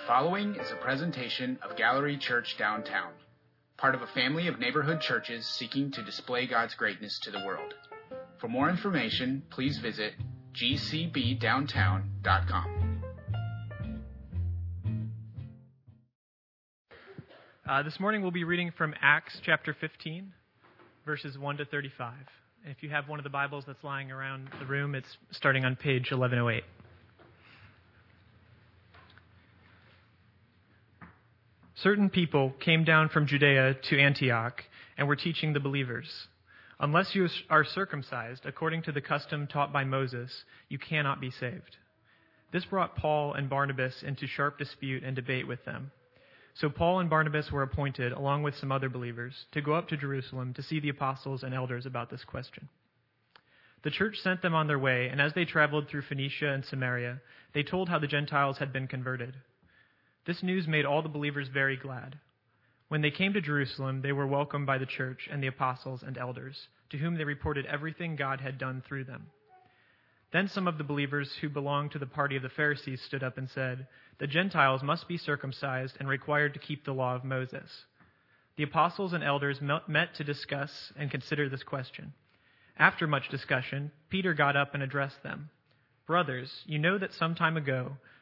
The following is a presentation of Gallery Church Downtown, part of a family of neighborhood churches seeking to display God's greatness to the world. For more information, please visit gcbdowntown.com. Uh, this morning we'll be reading from Acts chapter 15, verses 1 to 35. If you have one of the Bibles that's lying around the room, it's starting on page 1108. Certain people came down from Judea to Antioch and were teaching the believers Unless you are circumcised according to the custom taught by Moses, you cannot be saved. This brought Paul and Barnabas into sharp dispute and debate with them. So Paul and Barnabas were appointed, along with some other believers, to go up to Jerusalem to see the apostles and elders about this question. The church sent them on their way, and as they traveled through Phoenicia and Samaria, they told how the Gentiles had been converted. This news made all the believers very glad. When they came to Jerusalem, they were welcomed by the church and the apostles and elders, to whom they reported everything God had done through them. Then some of the believers who belonged to the party of the Pharisees stood up and said, The Gentiles must be circumcised and required to keep the law of Moses. The apostles and elders met to discuss and consider this question. After much discussion, Peter got up and addressed them. Brothers, you know that some time ago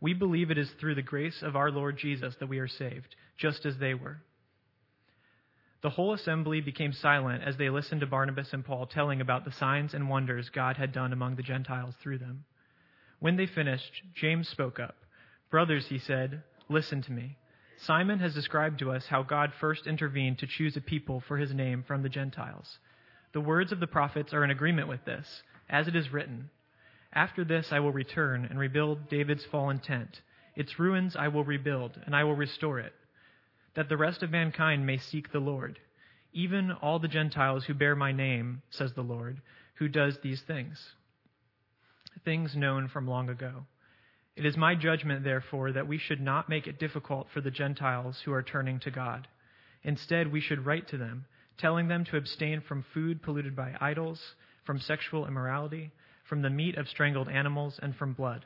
We believe it is through the grace of our Lord Jesus that we are saved, just as they were. The whole assembly became silent as they listened to Barnabas and Paul telling about the signs and wonders God had done among the Gentiles through them. When they finished, James spoke up. Brothers, he said, listen to me. Simon has described to us how God first intervened to choose a people for his name from the Gentiles. The words of the prophets are in agreement with this, as it is written After this I will return and rebuild David's fallen tent. Its ruins I will rebuild, and I will restore it, that the rest of mankind may seek the Lord. Even all the Gentiles who bear my name, says the Lord, who does these things. Things known from long ago. It is my judgment, therefore, that we should not make it difficult for the Gentiles who are turning to God. Instead, we should write to them, telling them to abstain from food polluted by idols, from sexual immorality, from the meat of strangled animals, and from blood.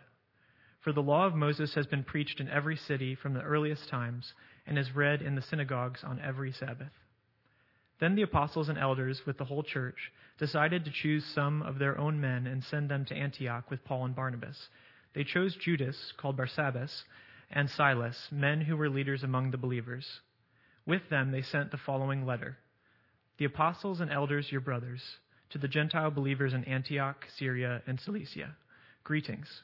For the law of Moses has been preached in every city from the earliest times, and is read in the synagogues on every Sabbath. Then the apostles and elders, with the whole church, decided to choose some of their own men and send them to Antioch with Paul and Barnabas they chose Judas, called Barsabbas, and Silas, men who were leaders among the believers. With them they sent the following letter The apostles and elders, your brothers, to the Gentile believers in Antioch, Syria, and Cilicia, greetings.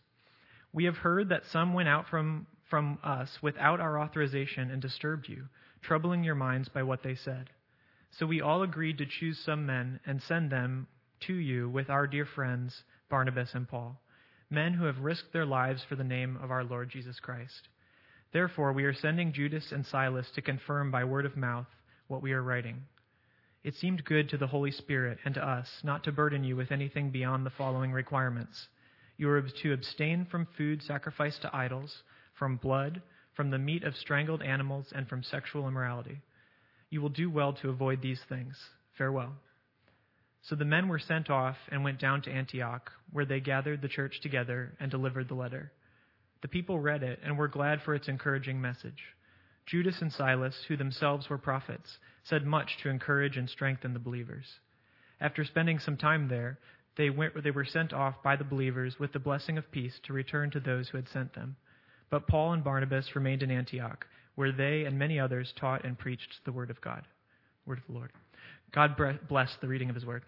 We have heard that some went out from, from us without our authorization and disturbed you, troubling your minds by what they said. So we all agreed to choose some men and send them to you with our dear friends Barnabas and Paul men who have risked their lives for the name of our Lord Jesus Christ. Therefore, we are sending Judas and Silas to confirm by word of mouth what we are writing. It seemed good to the Holy Spirit and to us not to burden you with anything beyond the following requirements. You are to abstain from food sacrificed to idols, from blood, from the meat of strangled animals, and from sexual immorality. You will do well to avoid these things. Farewell. So the men were sent off and went down to Antioch, where they gathered the church together and delivered the letter. The people read it and were glad for its encouraging message. Judas and Silas, who themselves were prophets, said much to encourage and strengthen the believers. After spending some time there, they, went, they were sent off by the believers with the blessing of peace to return to those who had sent them. But Paul and Barnabas remained in Antioch, where they and many others taught and preached the word of God. Word of the Lord. God bless the reading of his word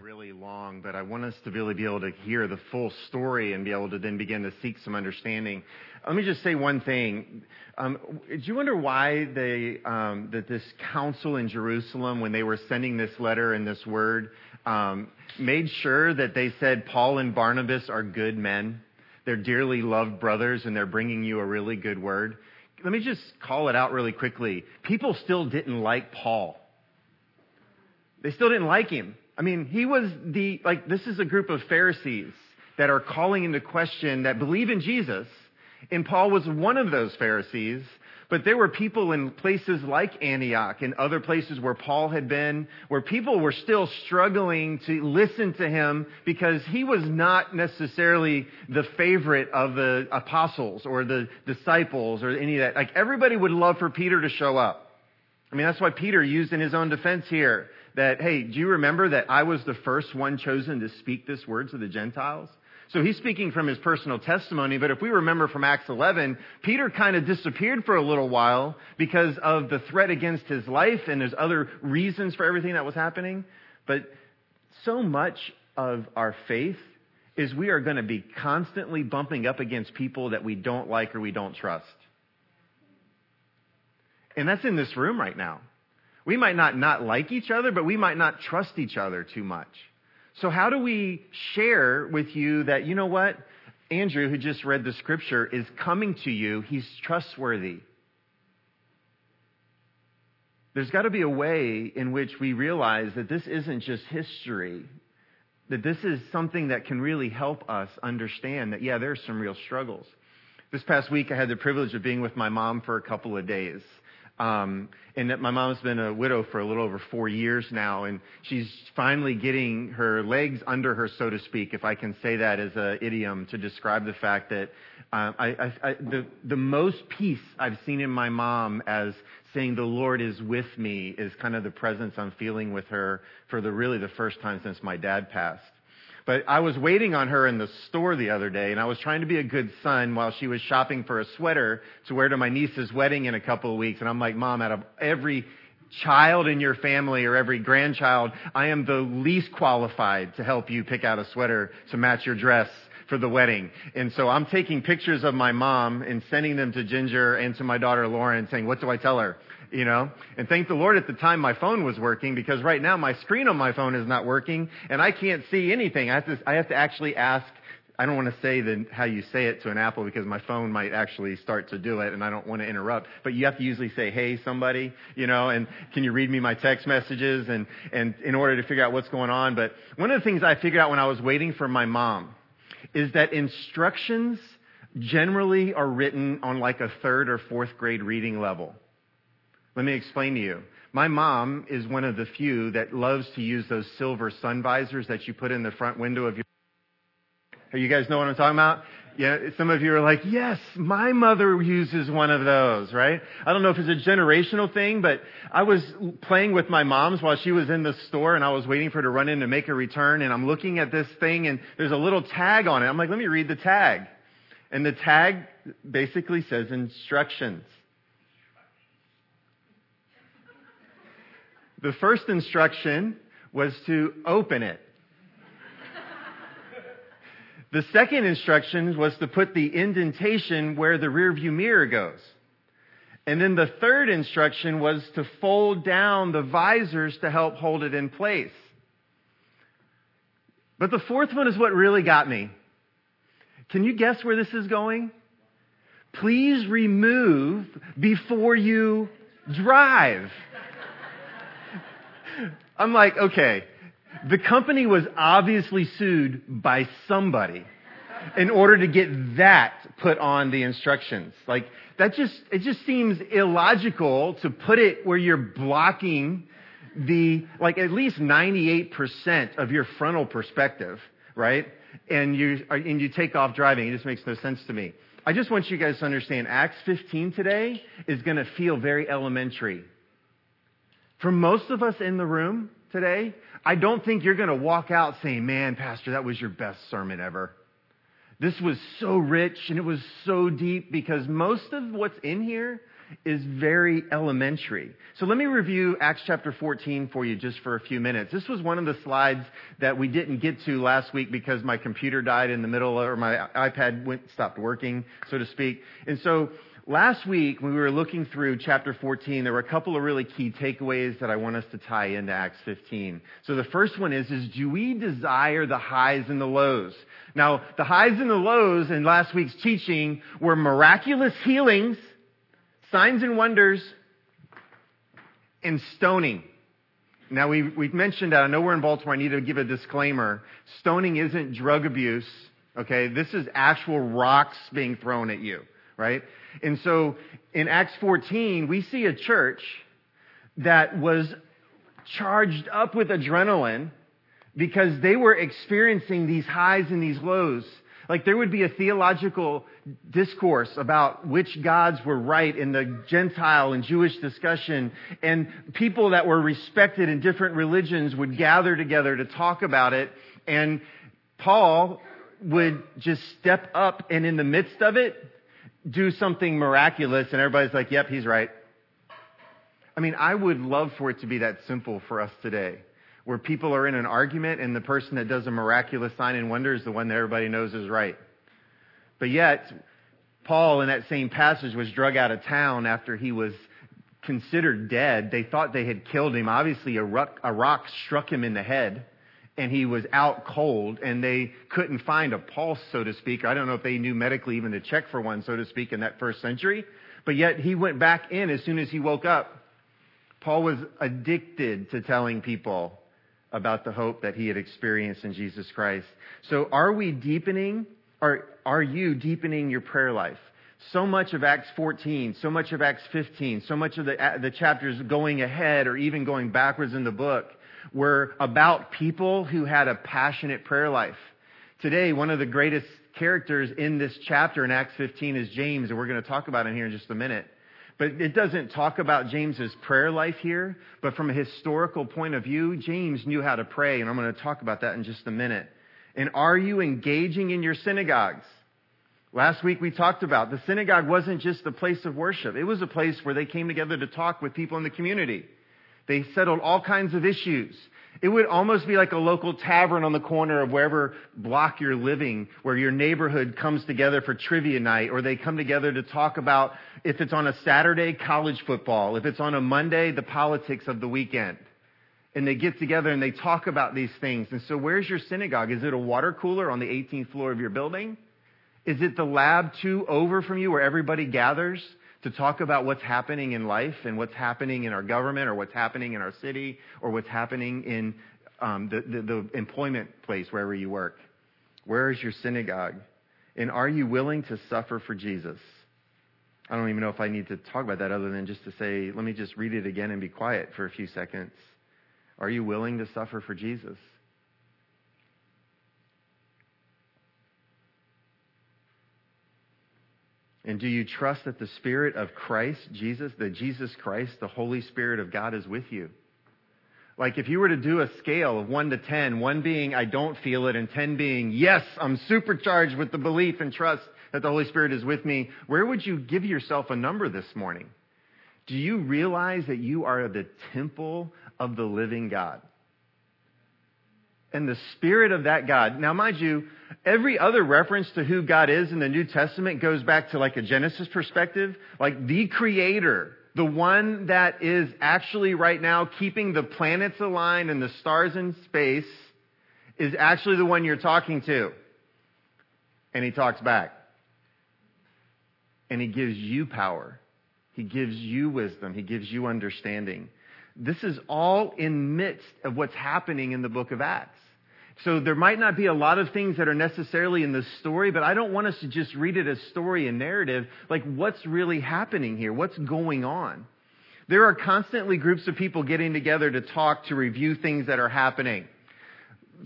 really long, but I want us to really be able to hear the full story and be able to then begin to seek some understanding. Let me just say one thing. Um, do you wonder why they, um, that this council in Jerusalem, when they were sending this letter and this word, um, made sure that they said Paul and Barnabas are good men? They're dearly loved brothers and they're bringing you a really good word. let me just call it out really quickly. People still didn't like Paul. They still didn't like him. I mean, he was the, like, this is a group of Pharisees that are calling into question that believe in Jesus. And Paul was one of those Pharisees. But there were people in places like Antioch and other places where Paul had been, where people were still struggling to listen to him because he was not necessarily the favorite of the apostles or the disciples or any of that. Like everybody would love for Peter to show up. I mean, that's why Peter used in his own defense here that, hey, do you remember that I was the first one chosen to speak this word to the Gentiles? So he's speaking from his personal testimony, but if we remember from Acts 11, Peter kind of disappeared for a little while because of the threat against his life and there's other reasons for everything that was happening. But so much of our faith is we are going to be constantly bumping up against people that we don't like or we don't trust. And that's in this room right now. We might not not like each other, but we might not trust each other too much. So how do we share with you that, you know what? Andrew, who just read the scripture, is coming to you. He's trustworthy. There's got to be a way in which we realize that this isn't just history, that this is something that can really help us understand that, yeah, there's some real struggles. This past week, I had the privilege of being with my mom for a couple of days. Um, and that my mom's been a widow for a little over four years now, and she's finally getting her legs under her, so to speak, if I can say that as an idiom to describe the fact that uh, I, I, I, the the most peace I've seen in my mom as saying the Lord is with me is kind of the presence I'm feeling with her for the really the first time since my dad passed. But I was waiting on her in the store the other day, and I was trying to be a good son while she was shopping for a sweater to wear to my niece's wedding in a couple of weeks. And I'm like, Mom, out of every child in your family or every grandchild, I am the least qualified to help you pick out a sweater to match your dress for the wedding. And so I'm taking pictures of my mom and sending them to Ginger and to my daughter Lauren saying, what do I tell her? You know. And thank the Lord at the time my phone was working because right now my screen on my phone is not working and I can't see anything. I have to, I have to actually ask I don't want to say the, how you say it to an Apple because my phone might actually start to do it and I don't want to interrupt. But you have to usually say, hey, somebody, you know, and can you read me my text messages and, and in order to figure out what's going on. But one of the things I figured out when I was waiting for my mom is that instructions generally are written on like a third or fourth grade reading level. Let me explain to you. My mom is one of the few that loves to use those silver sun visors that you put in the front window of your. You guys know what I'm talking about? Yeah, some of you are like, yes, my mother uses one of those, right? I don't know if it's a generational thing, but I was playing with my mom's while she was in the store and I was waiting for her to run in to make a return and I'm looking at this thing and there's a little tag on it. I'm like, let me read the tag. And the tag basically says instructions. The first instruction was to open it. The second instruction was to put the indentation where the rearview mirror goes. And then the third instruction was to fold down the visors to help hold it in place. But the fourth one is what really got me. Can you guess where this is going? Please remove before you drive. I'm like, okay, the company was obviously sued by somebody in order to get that put on the instructions. Like, that just, it just seems illogical to put it where you're blocking the, like at least 98% of your frontal perspective, right? And you, and you take off driving. It just makes no sense to me. I just want you guys to understand Acts 15 today is going to feel very elementary. For most of us in the room today, I don't think you're going to walk out saying, man, Pastor, that was your best sermon ever. This was so rich and it was so deep because most of what's in here is very elementary. So let me review Acts chapter 14 for you just for a few minutes. This was one of the slides that we didn't get to last week because my computer died in the middle or my iPad went, stopped working, so to speak. And so Last week, when we were looking through chapter 14, there were a couple of really key takeaways that I want us to tie into Acts 15. So the first one is, is do we desire the highs and the lows? Now, the highs and the lows in last week's teaching were miraculous healings signs and wonders and stoning. Now, we, we've mentioned that. I know we're in Baltimore. I need to give a disclaimer. Stoning isn't drug abuse, okay? This is actual rocks being thrown at you, right? And so in Acts 14, we see a church that was charged up with adrenaline because they were experiencing these highs and these lows. Like there would be a theological discourse about which gods were right in the Gentile and Jewish discussion. And people that were respected in different religions would gather together to talk about it. And Paul would just step up and in the midst of it, do something miraculous. And everybody's like, yep, he's right. I mean, I would love for it to be that simple for us today where people are in an argument and the person that does a miraculous sign and wonder is the one that everybody knows is right. But yet, Paul in that same passage was drug out of town after he was considered dead. They thought they had killed him. Obviously, a rock, a rock struck him in the head and he was out cold and they couldn't find a pulse, so to speak. I don't know if they knew medically even to check for one, so to speak, in that first century. But yet he went back in as soon as he woke up. Paul was addicted to telling people about the hope that he had experienced in Jesus Christ. So are we deepening, or are you deepening your prayer life? So much of Acts 14, so much of Acts 15, so much of the, the chapters going ahead or even going backwards in the book were about people who had a passionate prayer life. Today, one of the greatest characters in this chapter in Acts 15 is James, and we're going to talk about him here in just a minute. But it doesn't talk about James's prayer life here, but from a historical point of view, James knew how to pray, and I'm going to talk about that in just a minute. And are you engaging in your synagogues? Last week we talked about the synagogue wasn't just a place of worship. It was a place where they came together to talk with people in the community. They settled all kinds of issues. It would almost be like a local tavern on the corner of wherever block you're living, where your neighborhood comes together for trivia night, or they come together to talk about, if it's on a Saturday, college football, if it's on a Monday, the politics of the weekend. And they get together and they talk about these things. And so where's your synagogue? Is it a water cooler on the 18th floor of your building? Is it the lab two over from you where everybody gathers? To talk about what's happening in life and what's happening in our government or what's happening in our city or what's happening in um, the, the, the employment place wherever you work. Where is your synagogue? And are you willing to suffer for Jesus? I don't even know if I need to talk about that other than just to say, let me just read it again and be quiet for a few seconds. Are you willing to suffer for Jesus? And do you trust that the Spirit of Christ, Jesus, that Jesus Christ, the Holy Spirit of God is with you? Like if you were to do a scale of 1 to 10, 1 being I don't feel it and 10 being yes, I'm supercharged with the belief and trust that the Holy Spirit is with me, where would you give yourself a number this morning? Do you realize that you are the temple of the living God? and the Spirit of that God. Now, mind you, every other reference to who God is in the New Testament goes back to like a Genesis perspective, like the Creator, the one that is actually right now keeping the planets aligned and the stars in space, is actually the one you're talking to. And he talks back. And he gives you power. He gives you wisdom. He gives you understanding. This is all in midst of what's happening in the book of Acts. So there might not be a lot of things that are necessarily in the story, but I don't want us to just read it as story and narrative. Like what's really happening here? What's going on? There are constantly groups of people getting together to talk, to review things that are happening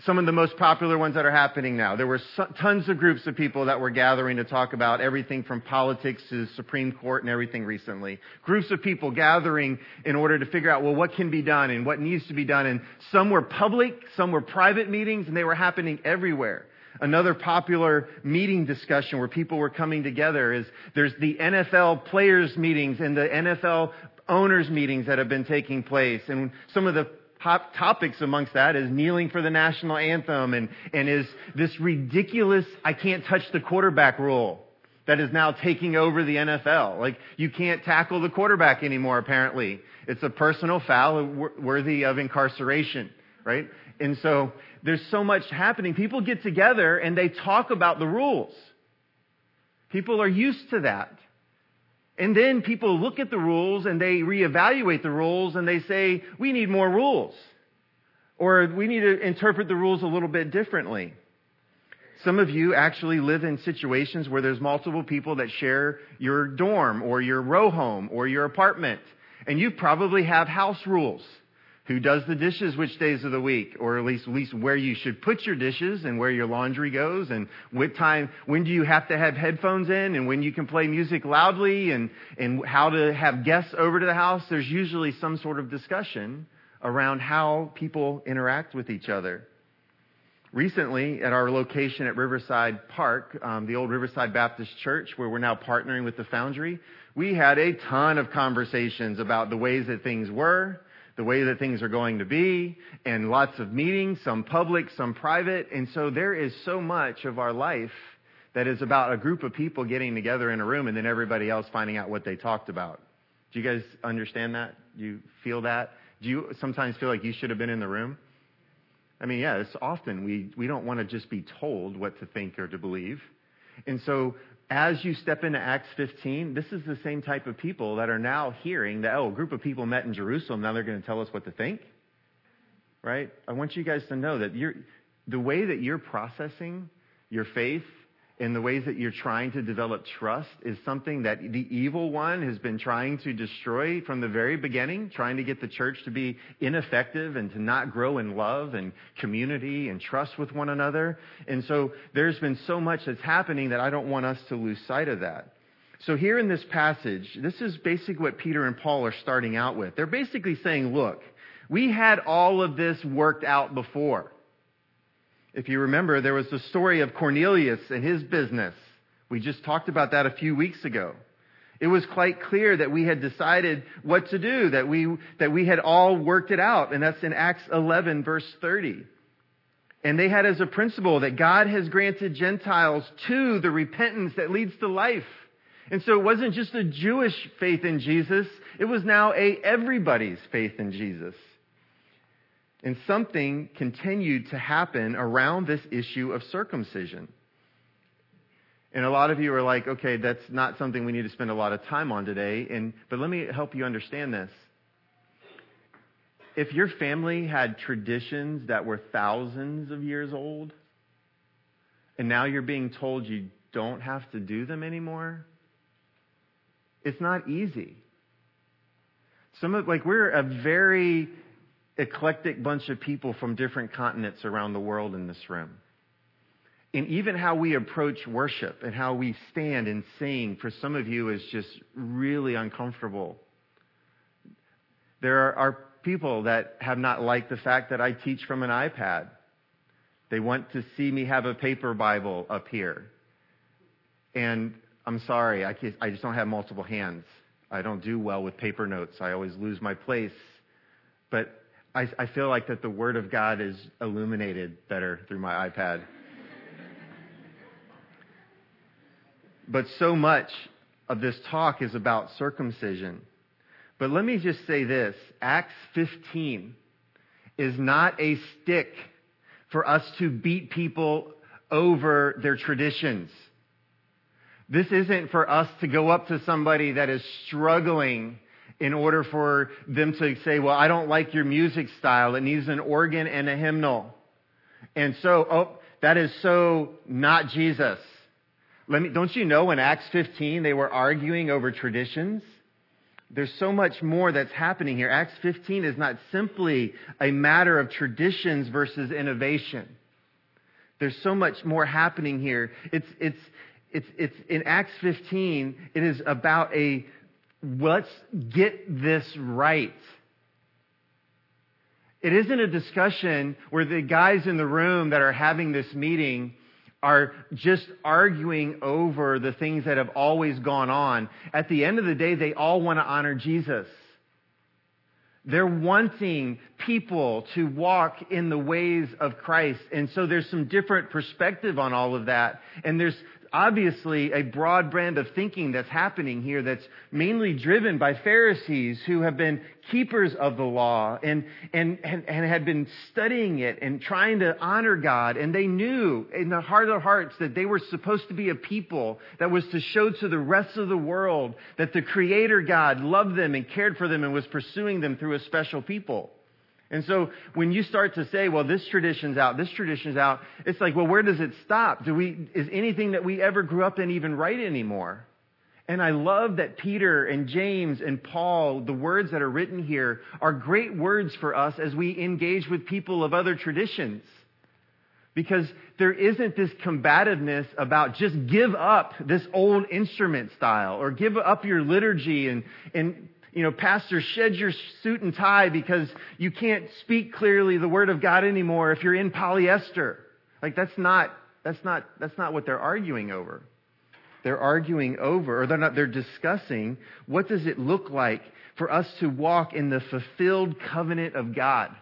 some of the most popular ones that are happening now. There were tons of groups of people that were gathering to talk about everything from politics to Supreme Court and everything recently. Groups of people gathering in order to figure out, well, what can be done and what needs to be done. And some were public, some were private meetings, and they were happening everywhere. Another popular meeting discussion where people were coming together is there's the NFL players meetings and the NFL owners meetings that have been taking place. And some of the hot topics amongst that is kneeling for the national anthem and, and is this ridiculous, I can't touch the quarterback rule that is now taking over the NFL. Like, you can't tackle the quarterback anymore, apparently. It's a personal foul worthy of incarceration, right? And so, there's so much happening. People get together and they talk about the rules. People are used to that. And then people look at the rules and they reevaluate the rules and they say, we need more rules. Or we need to interpret the rules a little bit differently. Some of you actually live in situations where there's multiple people that share your dorm or your row home or your apartment. And you probably have house rules. Who does the dishes which days of the week? Or at least, at least where you should put your dishes and where your laundry goes and what time, when do you have to have headphones in and when you can play music loudly and, and how to have guests over to the house. There's usually some sort of discussion around how people interact with each other. Recently, at our location at Riverside Park, um, the old Riverside Baptist Church, where we're now partnering with the Foundry, we had a ton of conversations about the ways that things were, the way that things are going to be, and lots of meetings, some public, some private. And so there is so much of our life that is about a group of people getting together in a room and then everybody else finding out what they talked about. Do you guys understand that? Do you feel that? Do you sometimes feel like you should have been in the room? I mean, it's often we, we don't want to just be told what to think or to believe. And so as you step into Acts 15, this is the same type of people that are now hearing that, oh, a group of people met in Jerusalem, now they're going to tell us what to think. Right? I want you guys to know that the way that you're processing your faith in the ways that you're trying to develop trust is something that the evil one has been trying to destroy from the very beginning, trying to get the church to be ineffective and to not grow in love and community and trust with one another. And so there's been so much that's happening that I don't want us to lose sight of that. So here in this passage, this is basically what Peter and Paul are starting out with. They're basically saying, look, we had all of this worked out before. If you remember, there was the story of Cornelius and his business. We just talked about that a few weeks ago. It was quite clear that we had decided what to do, that we, that we had all worked it out. And that's in Acts 11 verse 30. And they had as a principle that God has granted Gentiles to the repentance that leads to life. And so it wasn't just a Jewish faith in Jesus, it was now a everybody's faith in Jesus. And something continued to happen around this issue of circumcision. And a lot of you are like, okay, that's not something we need to spend a lot of time on today. And, but let me help you understand this. If your family had traditions that were thousands of years old, and now you're being told you don't have to do them anymore, it's not easy. Some of, like, we're a very eclectic bunch of people from different continents around the world in this room. And even how we approach worship and how we stand and sing for some of you is just really uncomfortable. There are people that have not liked the fact that I teach from an iPad. They want to see me have a paper Bible up here. And I'm sorry, I, I just don't have multiple hands. I don't do well with paper notes. I always lose my place. But I, I feel like that the Word of God is illuminated better through my iPad. but so much of this talk is about circumcision. But let me just say this Acts 15 is not a stick for us to beat people over their traditions. This isn't for us to go up to somebody that is struggling in order for them to say, well, I don't like your music style. It needs an organ and a hymnal. And so, oh, that is so not Jesus. Let me, don't you know in Acts 15 they were arguing over traditions? There's so much more that's happening here. Acts 15 is not simply a matter of traditions versus innovation. There's so much more happening here. It's, it's, it's, it's in Acts 15, it is about a let's get this right. It isn't a discussion where the guys in the room that are having this meeting are just arguing over the things that have always gone on. At the end of the day, they all want to honor Jesus. They're wanting people to walk in the ways of Christ. And so there's some different perspective on all of that. And there's obviously a broad brand of thinking that's happening here that's mainly driven by Pharisees who have been keepers of the law and, and, and, and had been studying it and trying to honor God. And they knew in the heart of their hearts that they were supposed to be a people that was to show to the rest of the world that the Creator God loved them and cared for them and was pursuing them through a special people. And so when you start to say, well, this tradition's out, this tradition's out, it's like, well, where does it stop? Do we, is anything that we ever grew up in even right anymore? And I love that Peter and James and Paul, the words that are written here, are great words for us as we engage with people of other traditions. Because there isn't this combativeness about just give up this old instrument style or give up your liturgy and, and you know, pastor, shed your suit and tie because you can't speak clearly the word of God anymore if you're in polyester. Like that's not, that's not, that's not what they're arguing over. They're arguing over, or they're not, they're discussing what does it look like for us to walk in the fulfilled covenant of God.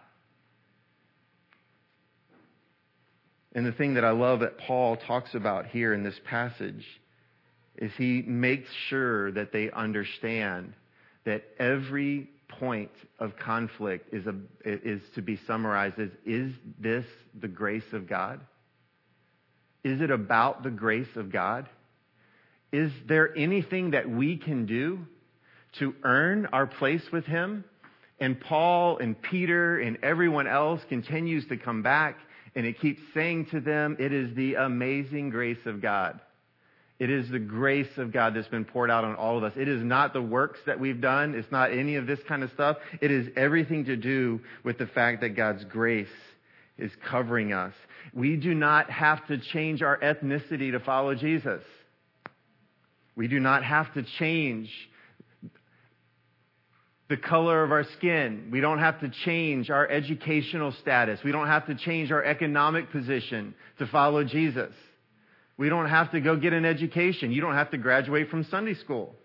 And the thing that I love that Paul talks about here in this passage is he makes sure that they understand that every point of conflict is, a, is to be summarized as is this the grace of God? Is it about the grace of God? Is there anything that we can do to earn our place with Him? And Paul and Peter and everyone else continues to come back and it keeps saying to them, it is the amazing grace of God. It is the grace of God that's been poured out on all of us. It is not the works that we've done. It's not any of this kind of stuff. It is everything to do with the fact that God's grace is covering us. We do not have to change our ethnicity to follow Jesus. We do not have to change the color of our skin. We don't have to change our educational status. We don't have to change our economic position to follow Jesus. We don't have to go get an education. You don't have to graduate from Sunday school.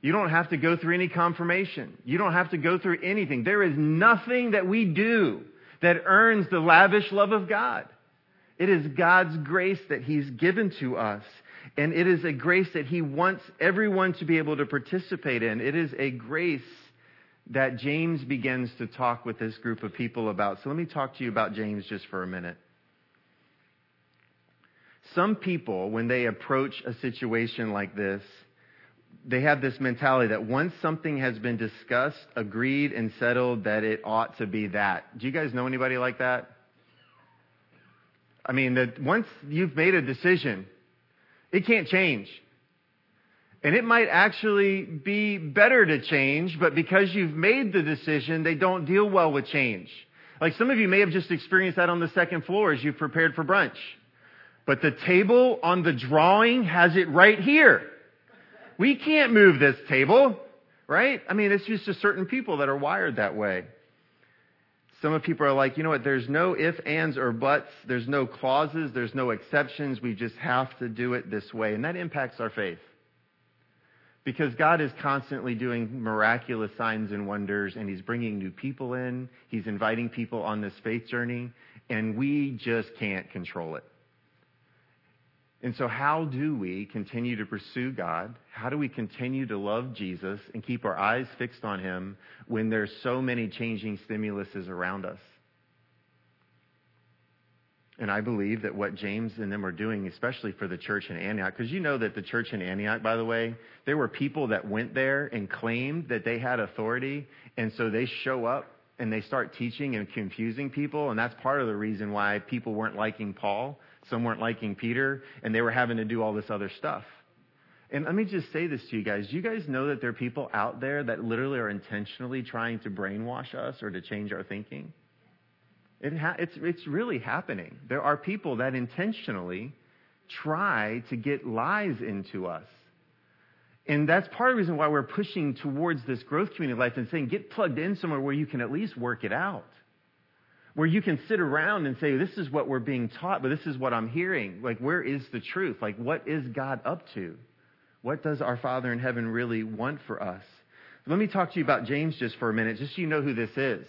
You don't have to go through any confirmation. You don't have to go through anything. There is nothing that we do that earns the lavish love of God. It is God's grace that He's given to us. And it is a grace that He wants everyone to be able to participate in. It is a grace that James begins to talk with this group of people about. So let me talk to you about James just for a minute. Some people, when they approach a situation like this, they have this mentality that once something has been discussed, agreed, and settled, that it ought to be that. Do you guys know anybody like that? I mean, that once you've made a decision, it can't change. And it might actually be better to change, but because you've made the decision, they don't deal well with change. Like some of you may have just experienced that on the second floor as you've prepared for brunch. But the table on the drawing has it right here. We can't move this table, right? I mean, it's just a certain people that are wired that way. Some of people are like, you know what, there's no if, ands, or buts. There's no clauses. There's no exceptions. We just have to do it this way. And that impacts our faith. Because God is constantly doing miraculous signs and wonders, and He's bringing new people in. He's inviting people on this faith journey, and we just can't control it. And so, how do we continue to pursue God? How do we continue to love Jesus and keep our eyes fixed on Him when there's so many changing stimuluses around us? And I believe that what James and them are doing, especially for the church in Antioch, because you know that the church in Antioch, by the way, there were people that went there and claimed that they had authority, and so they show up and they start teaching and confusing people, and that's part of the reason why people weren't liking Paul some weren't liking Peter, and they were having to do all this other stuff. And let me just say this to you guys. Do you guys know that there are people out there that literally are intentionally trying to brainwash us or to change our thinking? It ha- it's, it's really happening. There are people that intentionally try to get lies into us. And that's part of the reason why we're pushing towards this growth community life and saying get plugged in somewhere where you can at least work it out where you can sit around and say, this is what we're being taught, but this is what I'm hearing. Like, where is the truth? Like, what is God up to? What does our Father in heaven really want for us? Let me talk to you about James just for a minute, just so you know who this is.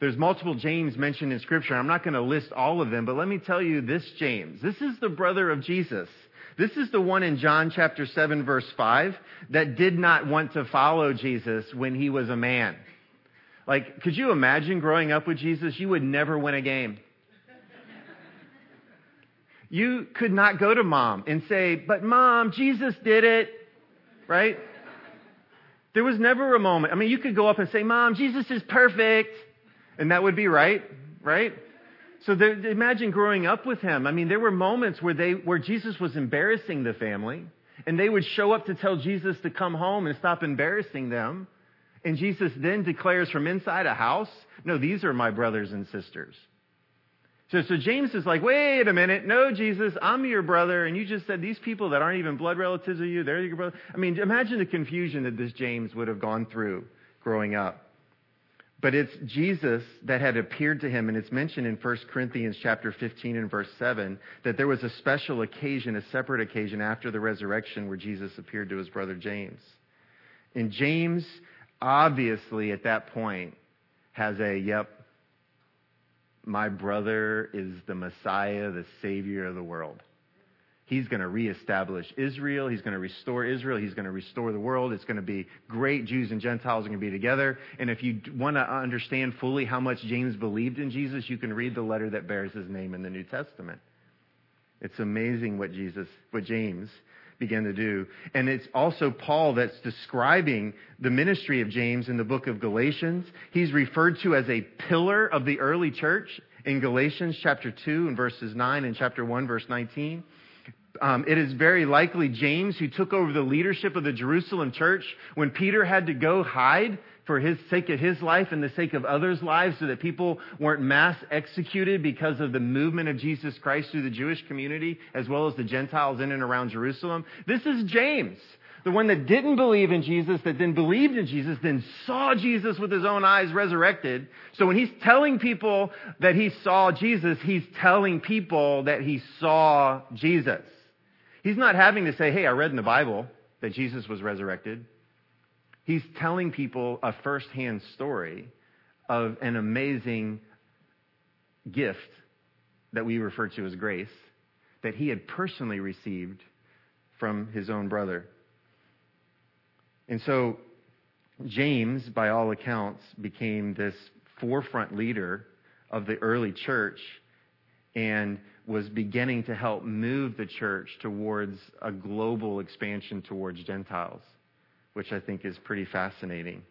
There's multiple James mentioned in Scripture. I'm not going to list all of them, but let me tell you this James. This is the brother of Jesus. This is the one in John chapter 7 verse 5 that did not want to follow Jesus when he was a man. Like, could you imagine growing up with Jesus? You would never win a game. You could not go to mom and say, but mom, Jesus did it, right? There was never a moment. I mean, you could go up and say, mom, Jesus is perfect. And that would be right, right? So imagine growing up with him. I mean, there were moments where they, where Jesus was embarrassing the family, and they would show up to tell Jesus to come home and stop embarrassing them. And Jesus then declares from inside a house, no, these are my brothers and sisters. So, so James is like, wait a minute. No, Jesus, I'm your brother. And you just said these people that aren't even blood relatives of you, they're your brother. I mean, imagine the confusion that this James would have gone through growing up. But it's Jesus that had appeared to him, and it's mentioned in 1 Corinthians chapter 15 and verse 7 that there was a special occasion, a separate occasion after the resurrection where Jesus appeared to his brother James. And James, obviously at that point, has a, yep, my brother is the Messiah, the Savior of the world. He's going to reestablish Israel. He's going to restore Israel. He's going to restore the world. It's going to be great. Jews and Gentiles are going to be together. And if you want to understand fully how much James believed in Jesus, you can read the letter that bears his name in the New Testament. It's amazing what Jesus, what James began to do. And it's also Paul that's describing the ministry of James in the book of Galatians. He's referred to as a pillar of the early church in Galatians chapter 2 and verses 9 and chapter 1 verse 19 um, it is very likely James who took over the leadership of the Jerusalem church when Peter had to go hide for his sake of his life and the sake of others' lives so that people weren't mass executed because of the movement of Jesus Christ through the Jewish community as well as the Gentiles in and around Jerusalem. This is James. The one that didn't believe in Jesus, that then believed in Jesus, then saw Jesus with his own eyes resurrected. So when he's telling people that he saw Jesus, he's telling people that he saw Jesus. He's not having to say, hey, I read in the Bible that Jesus was resurrected. He's telling people a firsthand story of an amazing gift that we refer to as grace that he had personally received from his own brother. And so James, by all accounts, became this forefront leader of the early church and was beginning to help move the church towards a global expansion towards Gentiles, which I think is pretty fascinating.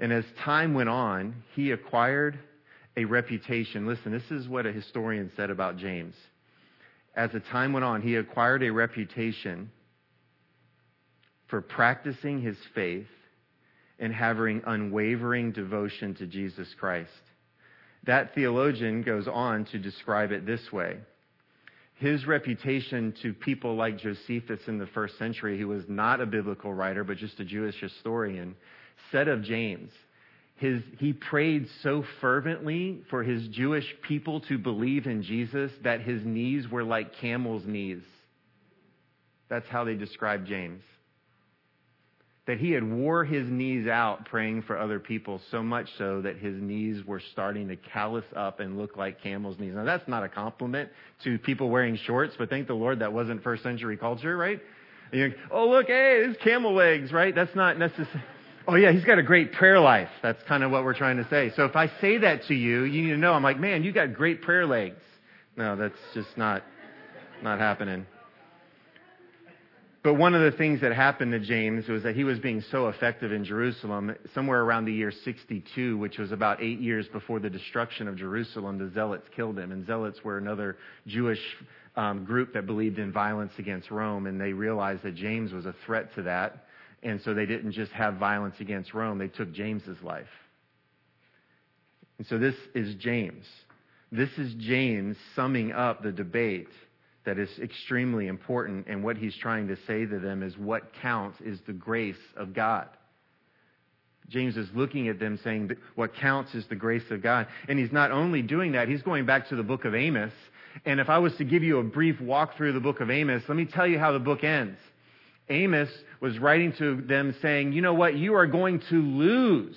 And as time went on, he acquired a reputation. Listen, this is what a historian said about James. As the time went on, he acquired a reputation for practicing his faith and having unwavering devotion to Jesus Christ. That theologian goes on to describe it this way his reputation to people like Josephus in the first century, who was not a biblical writer, but just a Jewish historian, said of James, his, he prayed so fervently for his Jewish people to believe in Jesus that his knees were like camel's knees. That's how they describe James that he had wore his knees out praying for other people so much so that his knees were starting to callous up and look like camel's knees. Now that's not a compliment to people wearing shorts, but thank the Lord that wasn't first century culture, right? You, oh look, hey, it's camel legs, right? That's not necessary. Oh yeah, he's got a great prayer life. That's kind of what we're trying to say. So if I say that to you, you need to know I'm like, man, you got great prayer legs. No, that's just not, not happening. But one of the things that happened to James was that he was being so effective in Jerusalem, somewhere around the year 62, which was about eight years before the destruction of Jerusalem, the Zealots killed him. And Zealots were another Jewish um, group that believed in violence against Rome, and they realized that James was a threat to that. And so they didn't just have violence against Rome, they took James's life. And so this is James. This is James summing up the debate that is extremely important. And what he's trying to say to them is what counts is the grace of God. James is looking at them saying what counts is the grace of God. And he's not only doing that, he's going back to the book of Amos. And if I was to give you a brief walk through the book of Amos, let me tell you how the book ends. Amos was writing to them saying, you know what? You are going to lose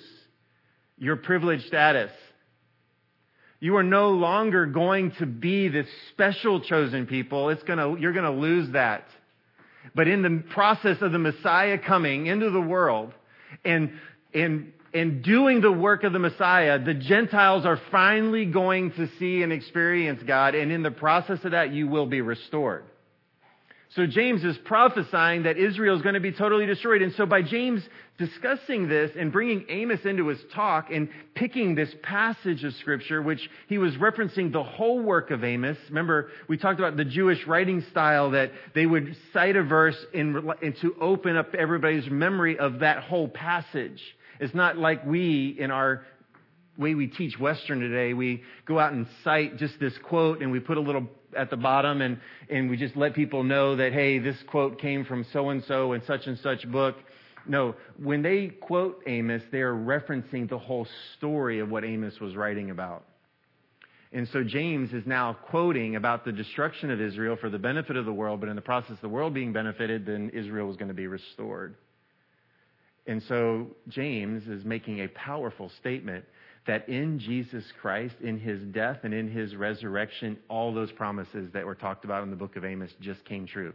your privileged status. You are no longer going to be this special chosen people. It's gonna, you're going to lose that. But in the process of the Messiah coming into the world and, and, and doing the work of the Messiah, the Gentiles are finally going to see and experience God. And in the process of that, you will be restored. So James is prophesying that Israel is going to be totally destroyed. And so by James discussing this and bringing Amos into his talk and picking this passage of scripture, which he was referencing the whole work of Amos. Remember, we talked about the Jewish writing style that they would cite a verse in, in to open up everybody's memory of that whole passage. It's not like we in our way we teach Western today, we go out and cite just this quote and we put a little at the bottom and, and we just let people know that, hey, this quote came from so and so and such and such book. No, when they quote Amos, they are referencing the whole story of what Amos was writing about. And so James is now quoting about the destruction of Israel for the benefit of the world, but in the process of the world being benefited, then Israel was going to be restored. And so James is making a powerful statement that in Jesus Christ, in his death and in his resurrection, all those promises that were talked about in the book of Amos just came true.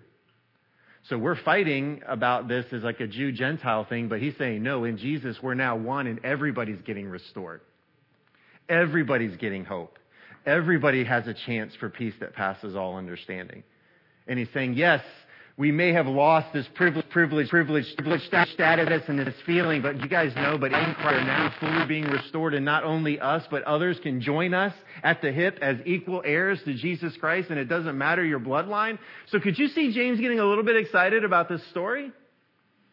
So we're fighting about this as like a Jew Gentile thing, but he's saying, no, in Jesus, we're now one and everybody's getting restored. Everybody's getting hope. Everybody has a chance for peace that passes all understanding. And he's saying, yes, we may have lost this privilege, privilege, privilege, privilege status and this feeling, but you guys know, but in Christ, now fully being restored, and not only us, but others can join us at the hip as equal heirs to Jesus Christ, and it doesn't matter your bloodline. So could you see James getting a little bit excited about this story?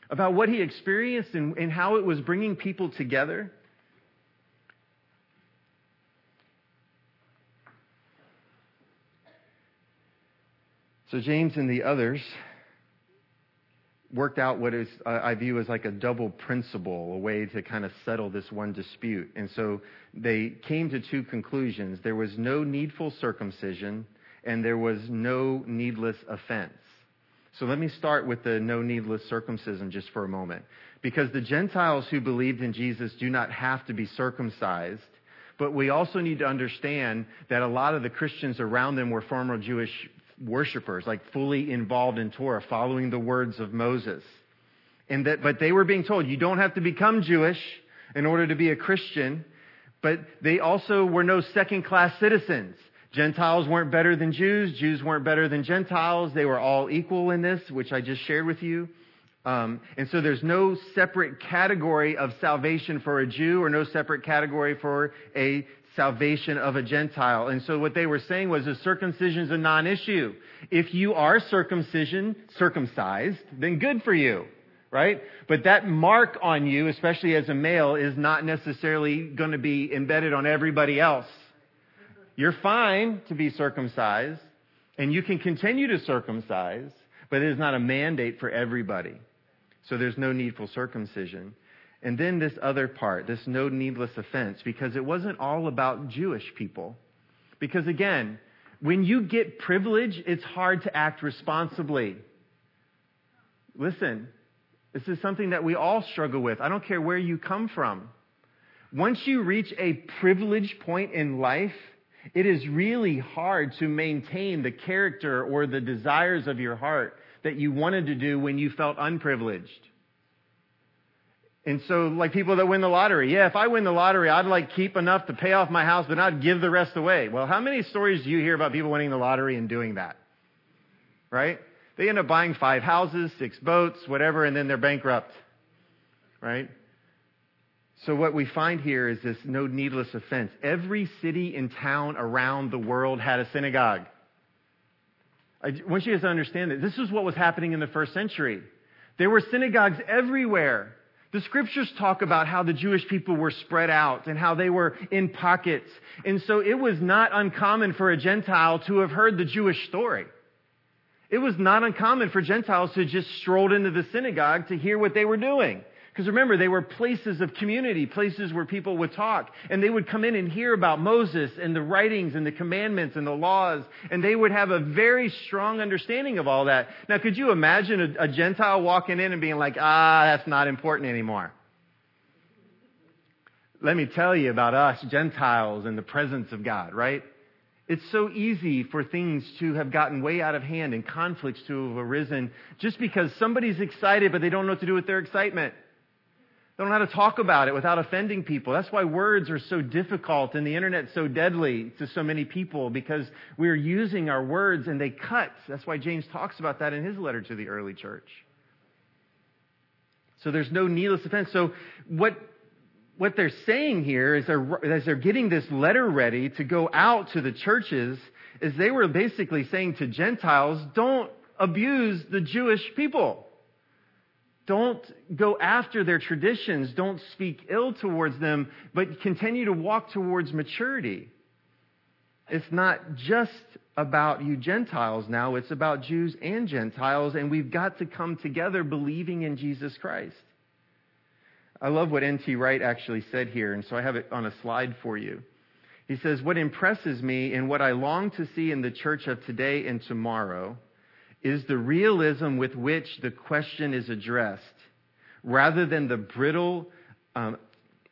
About what he experienced and, and how it was bringing people together? So James and the others worked out what is, uh, I view as like a double principle, a way to kind of settle this one dispute. And so they came to two conclusions. There was no needful circumcision, and there was no needless offense. So let me start with the no needless circumcision just for a moment. Because the Gentiles who believed in Jesus do not have to be circumcised, but we also need to understand that a lot of the Christians around them were former Jewish worshipers, like fully involved in Torah, following the words of Moses. And that, but they were being told, you don't have to become Jewish in order to be a Christian, but they also were no second class citizens. Gentiles weren't better than Jews. Jews weren't better than Gentiles. They were all equal in this, which I just shared with you. Um, and so there's no separate category of salvation for a Jew or no separate category for a salvation of a Gentile. And so what they were saying was that circumcision is a non-issue. If you are circumcision, circumcised, then good for you, right? But that mark on you, especially as a male, is not necessarily going to be embedded on everybody else. You're fine to be circumcised, and you can continue to circumcise, but it is not a mandate for everybody. So there's no needful circumcision. And then this other part, this no needless offense, because it wasn't all about Jewish people. Because again, when you get privilege, it's hard to act responsibly. Listen, this is something that we all struggle with. I don't care where you come from. Once you reach a privileged point in life, it is really hard to maintain the character or the desires of your heart that you wanted to do when you felt unprivileged. And so, like people that win the lottery, yeah, if I win the lottery, I'd like keep enough to pay off my house, but not give the rest away. Well, how many stories do you hear about people winning the lottery and doing that? Right? They end up buying five houses, six boats, whatever, and then they're bankrupt. Right? So what we find here is this no needless offense. Every city and town around the world had a synagogue. I want you guys to understand that this is what was happening in the first century. There were synagogues everywhere. The scriptures talk about how the Jewish people were spread out and how they were in pockets. And so it was not uncommon for a Gentile to have heard the Jewish story. It was not uncommon for Gentiles to just stroll into the synagogue to hear what they were doing. Because remember, they were places of community, places where people would talk. And they would come in and hear about Moses and the writings and the commandments and the laws. And they would have a very strong understanding of all that. Now, could you imagine a, a Gentile walking in and being like, ah, that's not important anymore? Let me tell you about us Gentiles in the presence of God, right? It's so easy for things to have gotten way out of hand and conflicts to have arisen just because somebody's excited, but they don't know what to do with their excitement. They don't know how to talk about it without offending people. That's why words are so difficult and the internet's so deadly to so many people because we're using our words and they cut. That's why James talks about that in his letter to the early church. So there's no needless offense. So what what they're saying here is they're, as they're getting this letter ready to go out to the churches, is they were basically saying to Gentiles, don't abuse the Jewish people. Don't go after their traditions. Don't speak ill towards them, but continue to walk towards maturity. It's not just about you Gentiles now, it's about Jews and Gentiles, and we've got to come together believing in Jesus Christ. I love what N.T. Wright actually said here, and so I have it on a slide for you. He says, What impresses me and what I long to see in the church of today and tomorrow is the realism with which the question is addressed, rather than the brittle um,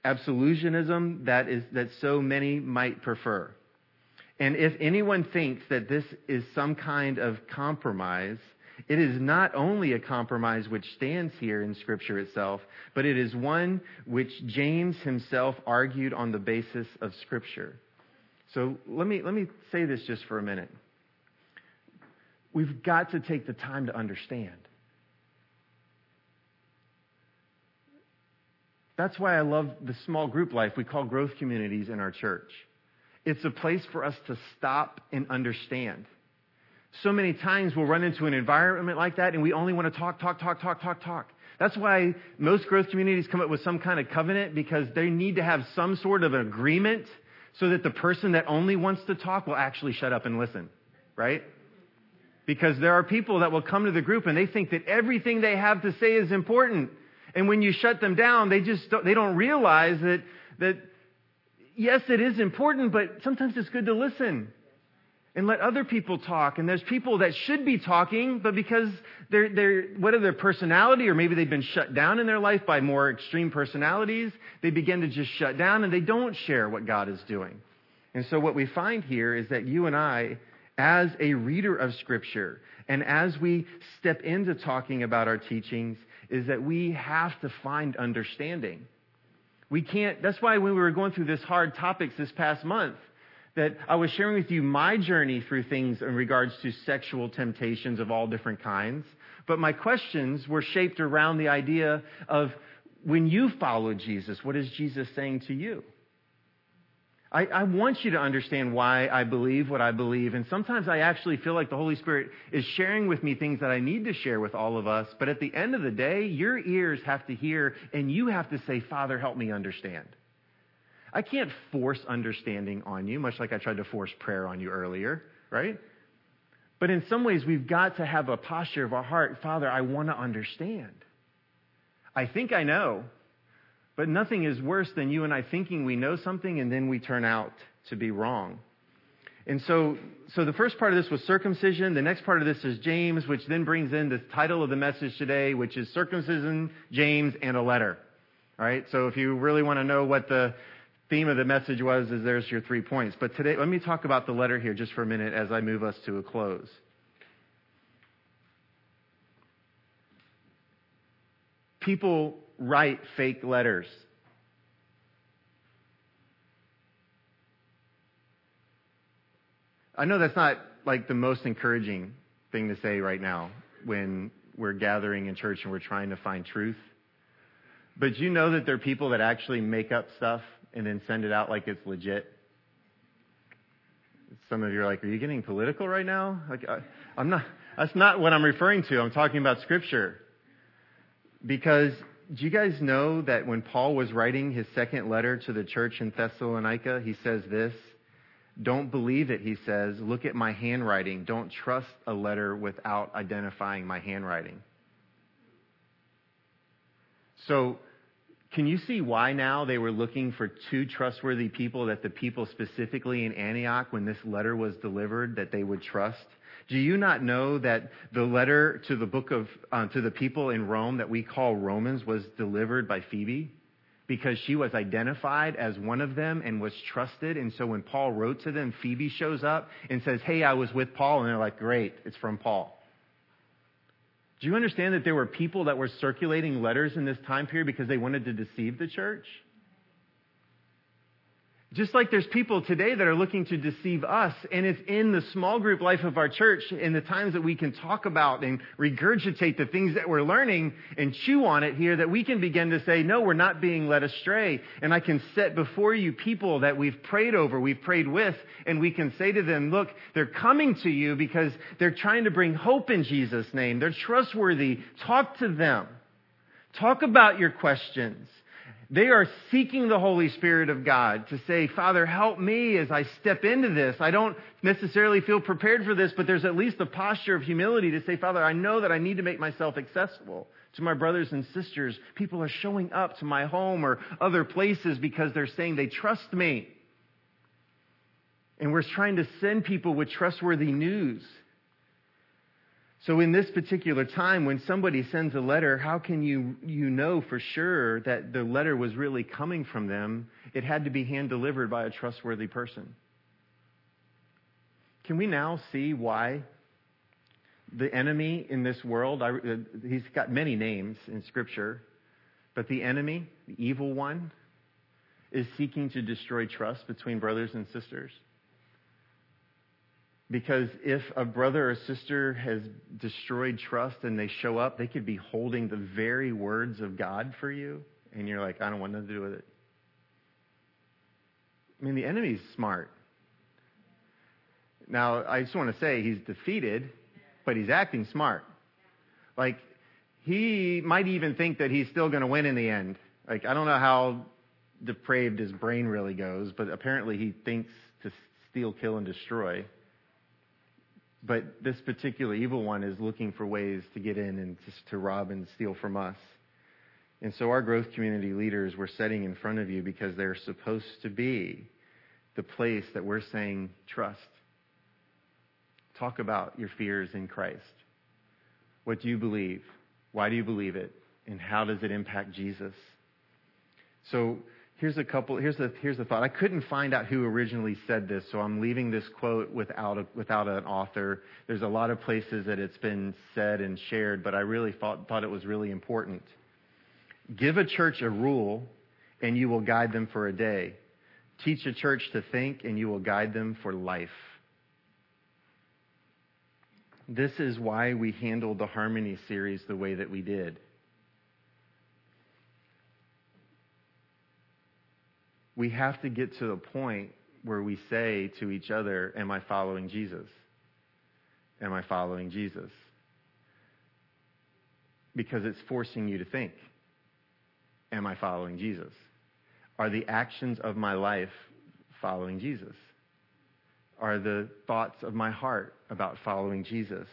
absolutionism that, is, that so many might prefer. And if anyone thinks that this is some kind of compromise, it is not only a compromise which stands here in Scripture itself, but it is one which James himself argued on the basis of Scripture. So let me, let me say this just for a minute. We've got to take the time to understand. That's why I love the small group life we call growth communities in our church. It's a place for us to stop and understand. So many times we'll run into an environment like that and we only want to talk, talk, talk, talk, talk, talk. That's why most growth communities come up with some kind of covenant because they need to have some sort of agreement so that the person that only wants to talk will actually shut up and listen, right? Because there are people that will come to the group and they think that everything they have to say is important. And when you shut them down, they just don't, they don't realize that, that yes, it is important, but sometimes it's good to listen and let other people talk. And there's people that should be talking, but because they're, they're, whether their personality or maybe they've been shut down in their life by more extreme personalities, they begin to just shut down and they don't share what God is doing. And so what we find here is that you and I, as a reader of Scripture, and as we step into talking about our teachings, is that we have to find understanding. We can't, that's why when we were going through this hard topics this past month, that I was sharing with you my journey through things in regards to sexual temptations of all different kinds. But my questions were shaped around the idea of when you follow Jesus, what is Jesus saying to you? I, I, want you to understand why I believe what I believe. And sometimes I actually feel like the Holy Spirit is sharing with me things that I need to share with all of us. But at the end of the day, your ears have to hear and you have to say, Father, help me understand. I can't force understanding on you, much like I tried to force prayer on you earlier, right? But in some ways, we've got to have a posture of our heart Father, I want to understand. I think I know, but nothing is worse than you and I thinking we know something and then we turn out to be wrong. And so, so the first part of this was circumcision. The next part of this is James, which then brings in the title of the message today, which is circumcision, James, and a letter. All right. So if you really want to know what the theme of the message was is there's your three points. But today, let me talk about the letter here just for a minute as I move us to a close. People write fake letters. I know that's not like the most encouraging thing to say right now when we're gathering in church and we're trying to find truth. But you know that there are people that actually make up stuff and then send it out like it's legit. Some of you are like, are you getting political right now? Like, I, I'm not, that's not what I'm referring to. I'm talking about scripture. Because do you guys know that when Paul was writing his second letter to the church in Thessalonica, he says this? Don't believe it, he says. Look at my handwriting. Don't trust a letter without identifying my handwriting. So, can you see why now they were looking for two trustworthy people that the people specifically in Antioch, when this letter was delivered, that they would trust? Do you not know that the letter to the book of, uh, to the people in Rome that we call Romans was delivered by Phoebe? because she was identified as one of them and was trusted. And so when Paul wrote to them, Phoebe shows up and says, Hey, I was with Paul. And they're like, Great, it's from Paul. Do you understand that there were people that were circulating letters in this time period because they wanted to deceive the church? Just like there's people today that are looking to deceive us, and it's in the small group life of our church, in the times that we can talk about and regurgitate the things that we're learning and chew on it here, that we can begin to say, no, we're not being led astray. And I can set before you people that we've prayed over, we've prayed with, and we can say to them, look, they're coming to you because they're trying to bring hope in Jesus' name. They're trustworthy. Talk to them. Talk about your questions. They are seeking the Holy Spirit of God to say, Father, help me as I step into this. I don't necessarily feel prepared for this, but there's at least a posture of humility to say, Father, I know that I need to make myself accessible to my brothers and sisters. People are showing up to my home or other places because they're saying they trust me. And we're trying to send people with trustworthy news. So in this particular time, when somebody sends a letter, how can you, you know for sure that the letter was really coming from them? It had to be hand delivered by a trustworthy person. Can we now see why the enemy in this world, I, uh, he's got many names in Scripture, but the enemy, the evil one, is seeking to destroy trust between brothers and sisters? Because if a brother or sister has destroyed trust and they show up, they could be holding the very words of God for you, and you're like, I don't want nothing to do with it. I mean, the enemy's smart. Now, I just want to say he's defeated, but he's acting smart. Like, he might even think that he's still going to win in the end. Like, I don't know how depraved his brain really goes, but apparently he thinks to steal, kill, and destroy. But this particular evil one is looking for ways to get in and to, to rob and steal from us. And so our growth community leaders we're setting in front of you because they're supposed to be the place that we're saying trust. Talk about your fears in Christ. What do you believe? Why do you believe it? And how does it impact Jesus? So here's a couple here's a here's a thought. I couldn't find out who originally said this so i'm leaving this quote without a, without an author. There's a lot of places that it's been said and shared but i really thought thought it was really important. Give a church a rule and you will guide them for a day. Teach a church to think and you will guide them for life. This is why we handled the harmony series the way that we did we have to get to the point where we say to each other, Am I following Jesus? Am I following Jesus? Because it's forcing you to think, Am I following Jesus? Are the actions of my life following Jesus? Are the thoughts of my heart about following Jesus?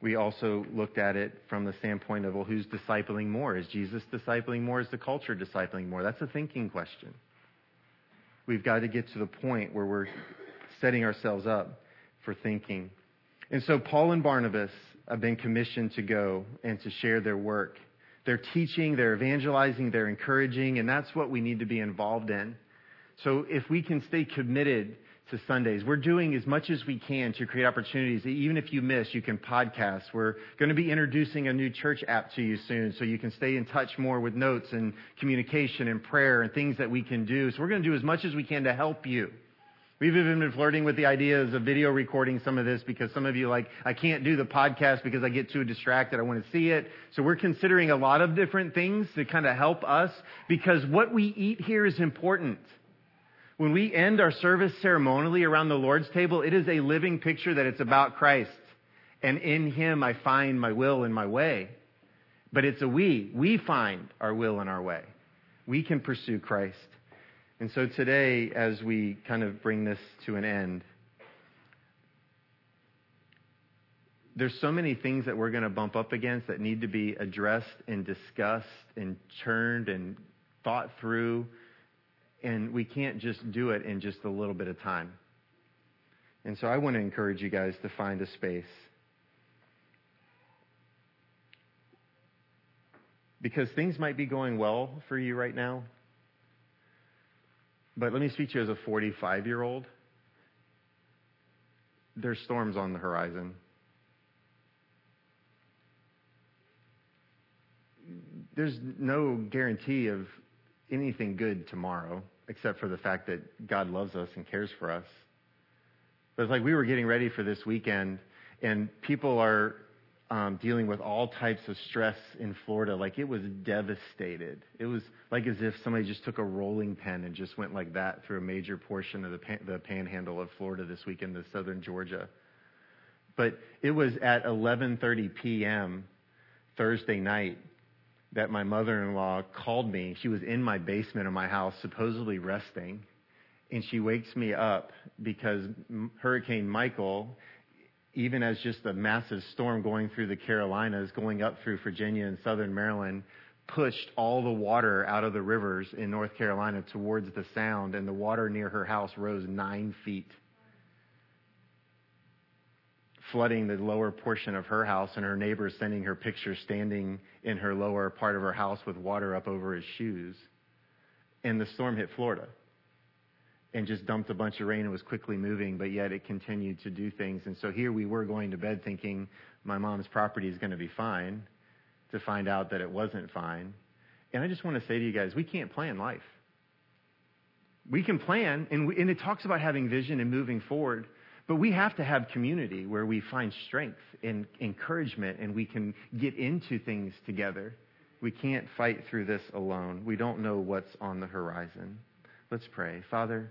We also looked at it from the standpoint of, well, who's discipling more? Is Jesus discipling more? Is the culture discipling more? That's a thinking question. We've got to get to the point where we're setting ourselves up for thinking. And so Paul and Barnabas have been commissioned to go and to share their work. They're teaching, they're evangelizing, they're encouraging, and that's what we need to be involved in. So if we can stay committed to Sundays. We're doing as much as we can to create opportunities. Even if you miss, you can podcast. We're going to be introducing a new church app to you soon so you can stay in touch more with notes and communication and prayer and things that we can do. So we're going to do as much as we can to help you. We've even been flirting with the ideas of video recording some of this because some of you like, I can't do the podcast because I get too distracted. I want to see it. So we're considering a lot of different things to kind of help us because what we eat here is important. When we end our service ceremonially around the Lord's table, it is a living picture that it's about Christ. And in Him I find my will and my way. But it's a we. We find our will and our way. We can pursue Christ. And so today, as we kind of bring this to an end, there's so many things that we're going to bump up against that need to be addressed and discussed and churned and thought through and we can't just do it in just a little bit of time. And so I want to encourage you guys to find a space. because things might be going well for you right now. But let me speak to you as a 45 year old. There's storms on the horizon. There's no guarantee of anything good tomorrow, except for the fact that God loves us and cares for us. But it's like we were getting ready for this weekend, and people are um, dealing with all types of stress in Florida. Like it was devastated. It was like as if somebody just took a rolling pin and just went like that through a major portion of the, pan- the panhandle of Florida this weekend, the southern Georgia. But it was at 11:30 p.m. Thursday night that my mother-in-law called me. She was in my basement of my house, supposedly resting, and she wakes me up because Hurricane Michael even as just a massive storm going through the Carolinas, going up through Virginia and southern Maryland, pushed all the water out of the rivers in North Carolina towards the sound, and the water near her house rose nine feet, flooding the lower portion of her house, and her neighbors sending her pictures standing in her lower part of her house with water up over his shoes. And the storm hit Florida and just dumped a bunch of rain and was quickly moving, but yet it continued to do things. And so here we were going to bed thinking my mom's property is going to be fine to find out that it wasn't fine. And I just want to say to you guys, we can't plan life. We can plan, and, we, and it talks about having vision and moving forward, but we have to have community where we find strength and encouragement and we can get into things together. We can't fight through this alone. We don't know what's on the horizon. Let's pray. Father,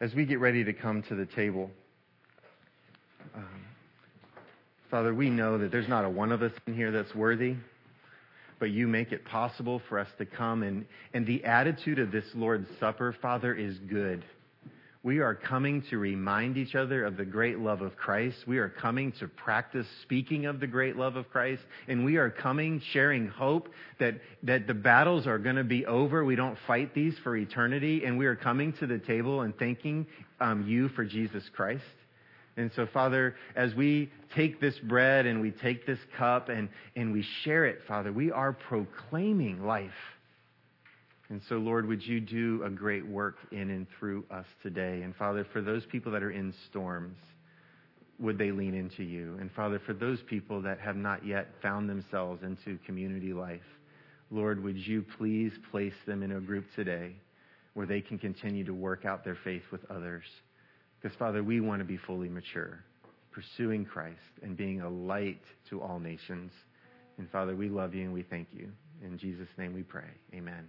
as we get ready to come to the table, um, Father, we know that there's not a one of us in here that's worthy, but you make it possible for us to come. And, and the attitude of this Lord's Supper, Father, is good. We are coming to remind each other of the great love of Christ. We are coming to practice speaking of the great love of Christ. And we are coming sharing hope that, that the battles are going to be over. We don't fight these for eternity. And we are coming to the table and thanking um, you for Jesus Christ. And so, Father, as we take this bread and we take this cup and, and we share it, Father, we are proclaiming life. And so, Lord, would you do a great work in and through us today? And Father, for those people that are in storms, would they lean into you? And Father, for those people that have not yet found themselves into community life, Lord, would you please place them in a group today where they can continue to work out their faith with others? Because, Father, we want to be fully mature, pursuing Christ and being a light to all nations. And Father, we love you and we thank you. In Jesus' name we pray. Amen.